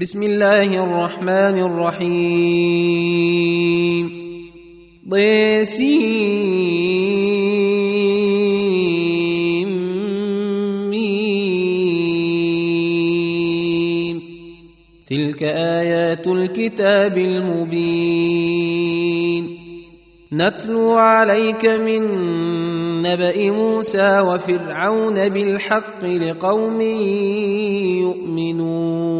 بسم الله الرحمن الرحيم. ضيسيم ميم تلك آيات الكتاب المبين. نتلو عليك من نبأ موسى وفرعون بالحق لقوم يؤمنون.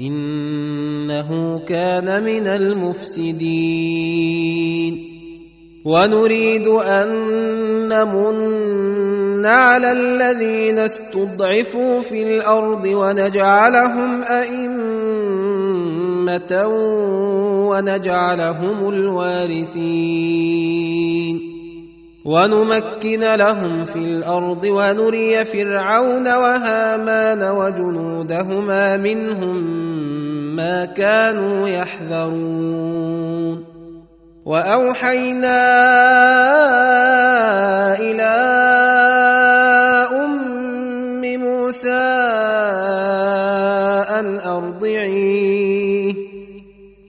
إنه كان من المفسدين. ونريد أن نمن على الذين استضعفوا في الأرض ونجعلهم أئمة ونجعلهم الوارثين. ونمكن لهم في الأرض ونري فرعون وهامان وجنودهما منهم ما كانوا يحذرون. وأوحينا إلى أم موسى أن أرضعيه.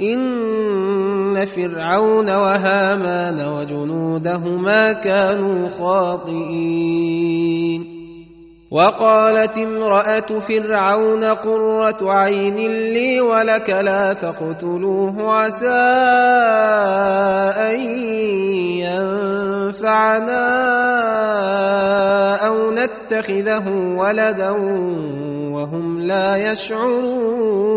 إن فرعون وهامان وجنودهما كانوا خاطئين. وقالت امرأة فرعون قرة عين لي ولك لا تقتلوه عسى أن ينفعنا أو نتخذه ولدا وهم لا يشعرون.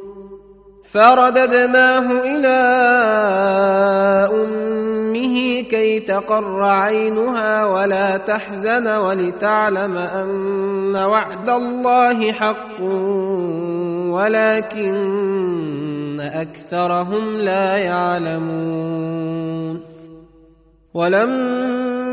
فرددناه إلى أمه كي تقر عينها ولا تحزن ولتعلم أن وعد الله حق ولكن أكثرهم لا يعلمون. ولما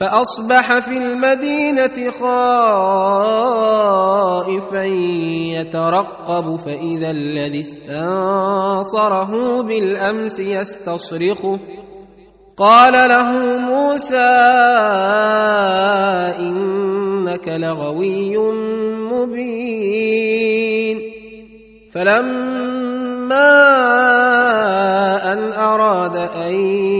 فأصبح في المدينة خائفا يترقب فإذا الذي استنصره بالأمس يستصرخه. قال له موسى إنك لغوي مبين. فلما أن أراد أن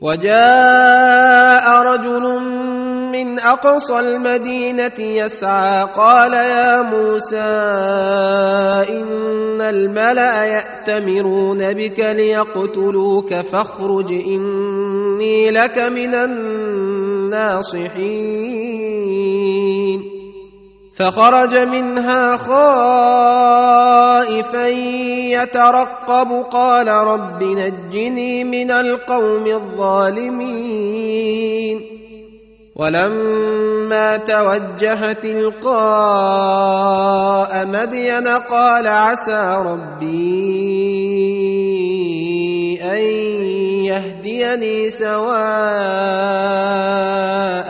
وجاء رجل من أقصى المدينة يسعى قال يا موسى إن الملأ يأتمرون بك ليقتلوك فاخرج إني لك من الناصحين. فخرج منها خائفا يترقب قال رب نجني من القوم الظالمين. ولما توجه تلقاء مدين قال عسى ربي أن يهديني سواء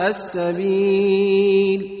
السبيل.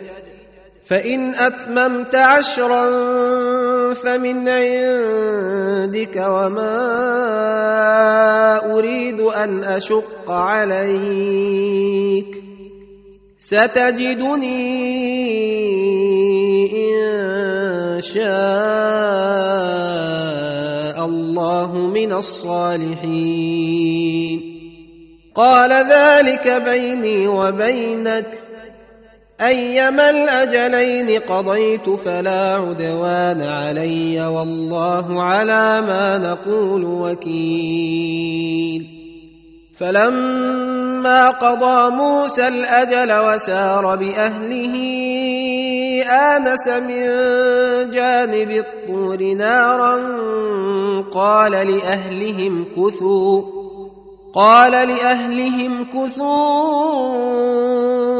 فإن أتممت عشرا فمن عندك وما أريد أن أشق عليك ستجدني إن شاء الله من الصالحين. قال ذلك بيني وبينك أيما الأجلين قضيت فلا عدوان علي والله على ما نقول وكيل. فلما قضى موسى الأجل وسار بأهله آنس من جانب الطور نارا قال لأهلهم كثوا قال لأهلهم كثوا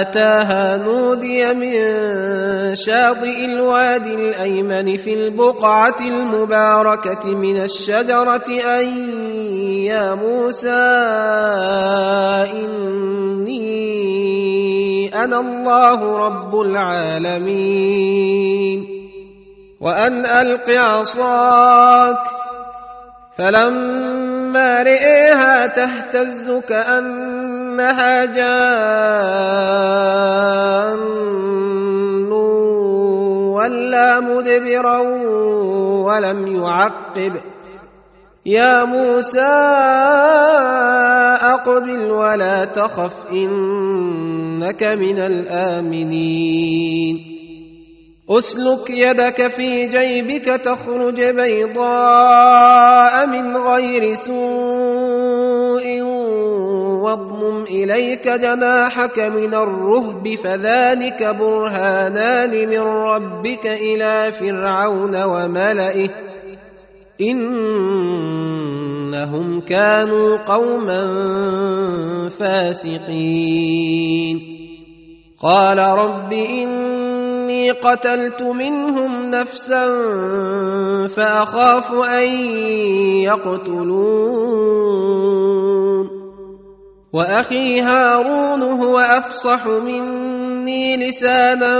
أتاها نودي من شاطئ الوادي الأيمن في البقعة المباركة من الشجرة أن يا موسى إني أنا الله رب العالمين. وأن ألق عصاك فلما رئيها تهتز كأنها جان ولا مدبرا ولم يعقب. يا موسى أقبل ولا تخف إنك من الآمنين. أسلك يدك في جيبك تخرج بيضاء من غير سوء. واضمم إليك جناحك من الرهب فذلك برهانان من ربك إلى فرعون وملئه. إنهم كانوا قوما فاسقين. قال رب إني قتلت منهم نفسا فأخاف أن يقتلون. وأخي هارون هو أفصح مني لسانا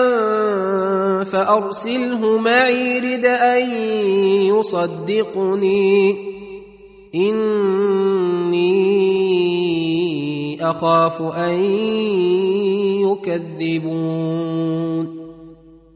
فأرسله معي رد أن يصدقني. إني أخاف أن يكذبون.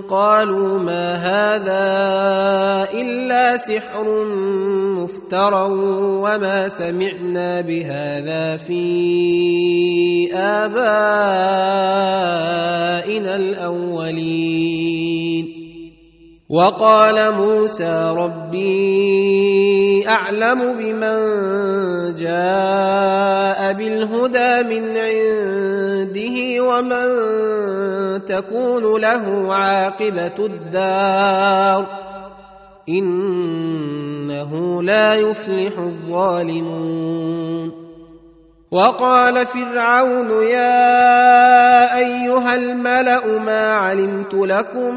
قالوا ما هذا إلا سحر مفترى وما سمعنا بهذا في آبائنا الأولين. وقال موسى ربي أعلم بمن جاء بالهدى من عنده ومن تكون له عاقبة الدار إنه لا يفلح الظالمون وقال فرعون يا أيها الملأ ما علمت لكم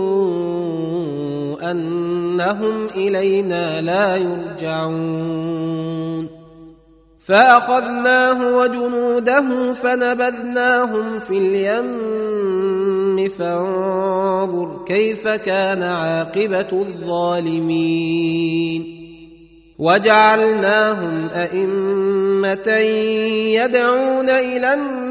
أنهم إلينا لا يرجعون. فأخذناه وجنوده فنبذناهم في اليم فانظر كيف كان عاقبة الظالمين. وجعلناهم أئمة يدعون إلى النار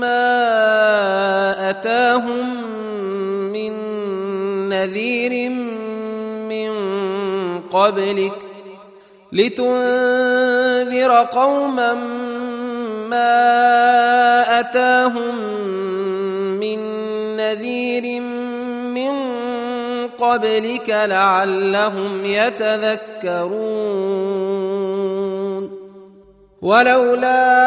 ما اتاهم من نذير من قبلك لتنذر قوما ما اتاهم من نذير من قبلك لعلهم يتذكرون ولولا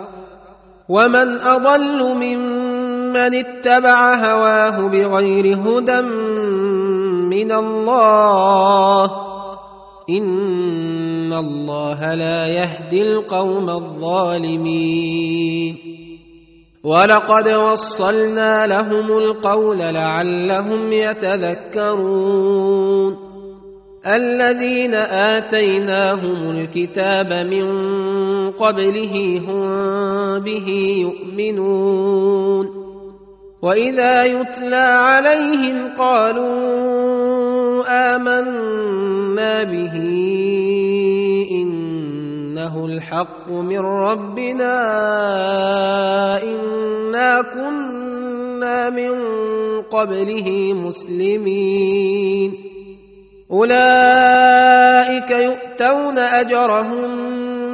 ومن اضل ممن اتبع هواه بغير هدى من الله ان الله لا يهدي القوم الظالمين ولقد وصلنا لهم القول لعلهم يتذكرون الذين اتيناهم الكتاب من قبله هم به يؤمنون. وإذا يتلى عليهم قالوا آمنا به إنه الحق من ربنا إنا كنا من قبله مسلمين. أولئك يؤتون أجرهم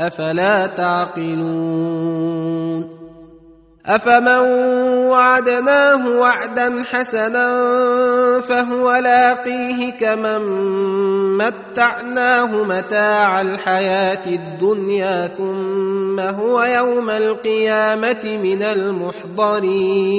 أفلا تعقلون أفمن وعدناه وعدا حسنا فهو لاقيه كمن متعناه متاع الحياة الدنيا ثم هو يوم القيامة من المحضرين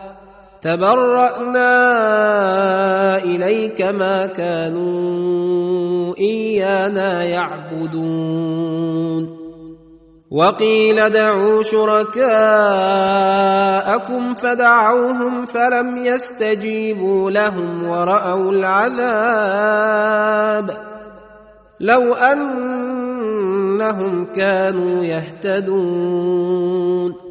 تبرأنا إليك ما كانوا إيانا يعبدون. وقيل دعوا شركاءكم فدعوهم فلم يستجيبوا لهم ورأوا العذاب. لو أنهم كانوا يهتدون.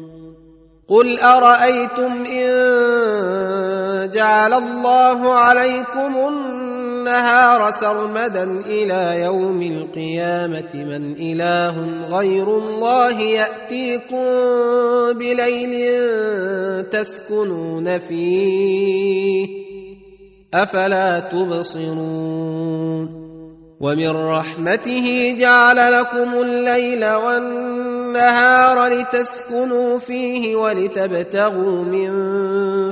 قل ارايتم ان جعل الله عليكم النهار سرمدا إلى يوم القيامه من اله غير الله ياتيكم بليل تسكنون فيه افلا تبصرون ومن رحمته جعل لكم الليل والنهار لتسكنوا فيه ولتبتغوا من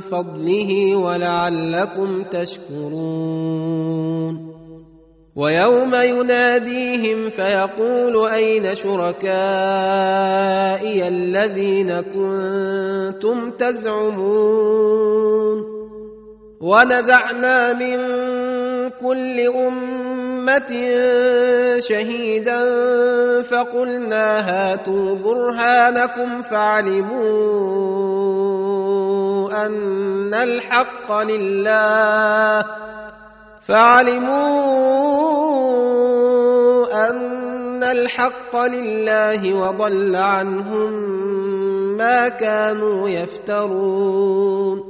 فضله ولعلكم تشكرون. ويوم يناديهم فيقول أين شركائي الذين كنتم تزعمون؟ ونزعنا من كل أمة شهيدا فقلنا هاتوا برهانكم فاعلموا أن الحق لله. فاعلموا أن الحق لله وضل عنهم ما كانوا يفترون.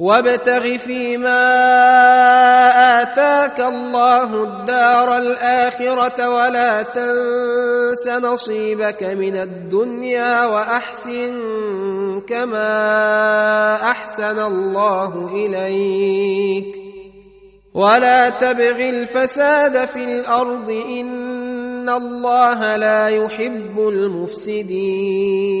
وابتغ فيما آتاك الله الدار الآخرة ولا تنس نصيبك من الدنيا وأحسن كما أحسن الله إليك. ولا تبغ الفساد في الأرض إن الله لا يحب المفسدين.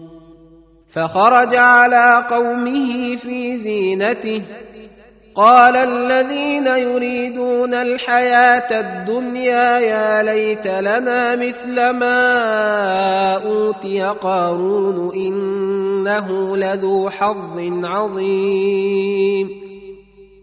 فخرج على قومه في زينته. قال الذين يريدون الحياة الدنيا يا ليت لنا مثل ما أوتي قارون إنه لذو حظ عظيم.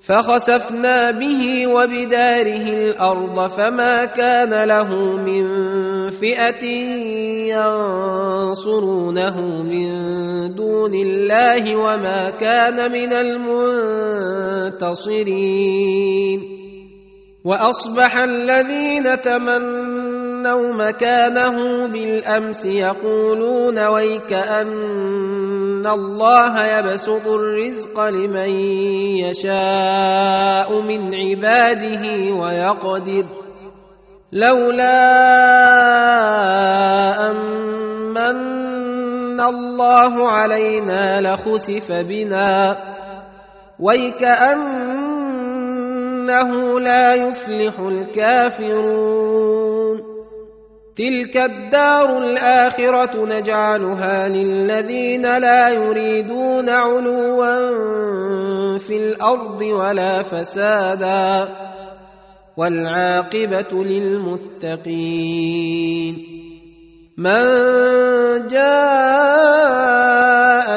فخسفنا به وبداره الأرض فما كان له من فئة ينصرونه من دون الله وما كان من المنتصرين وأصبح الذين تمنوا مكانه بالأمس يقولون ويك ان الله يبسط الرزق لمن يشاء من عباده ويقدر لولا امن الله علينا لخسف بنا ويكانه لا يفلح الكافرون تلك الدار الاخره نجعلها للذين لا يريدون علوا في الأرض ولا فسادا والعاقبه للمتقين من جاء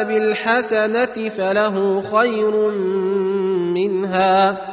بالحسنه فله خير منها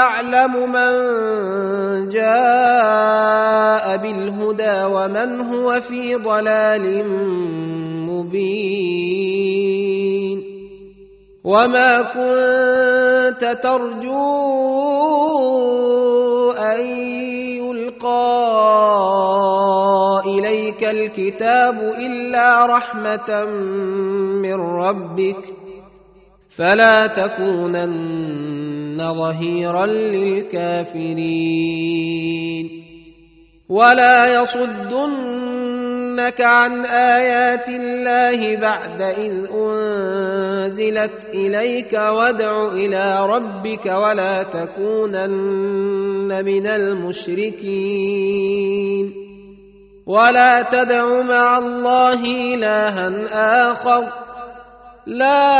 أعلم من جاء بالهدى ومن هو في ضلال مبين. وما كنت ترجو أن يلقى إليك الكتاب إلا رحمة من ربك. فلا تكونن ظهيرا للكافرين. ولا يصدنك عن ايات الله بعد اذ انزلت اليك وادع إلى ربك ولا تكونن من المشركين. ولا تدع مع الله الها اخر. لا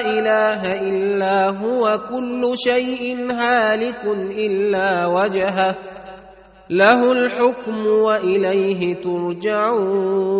إله إلا هو كل شيء هالك إلا وجهه. له الحكم وإليه ترجعون.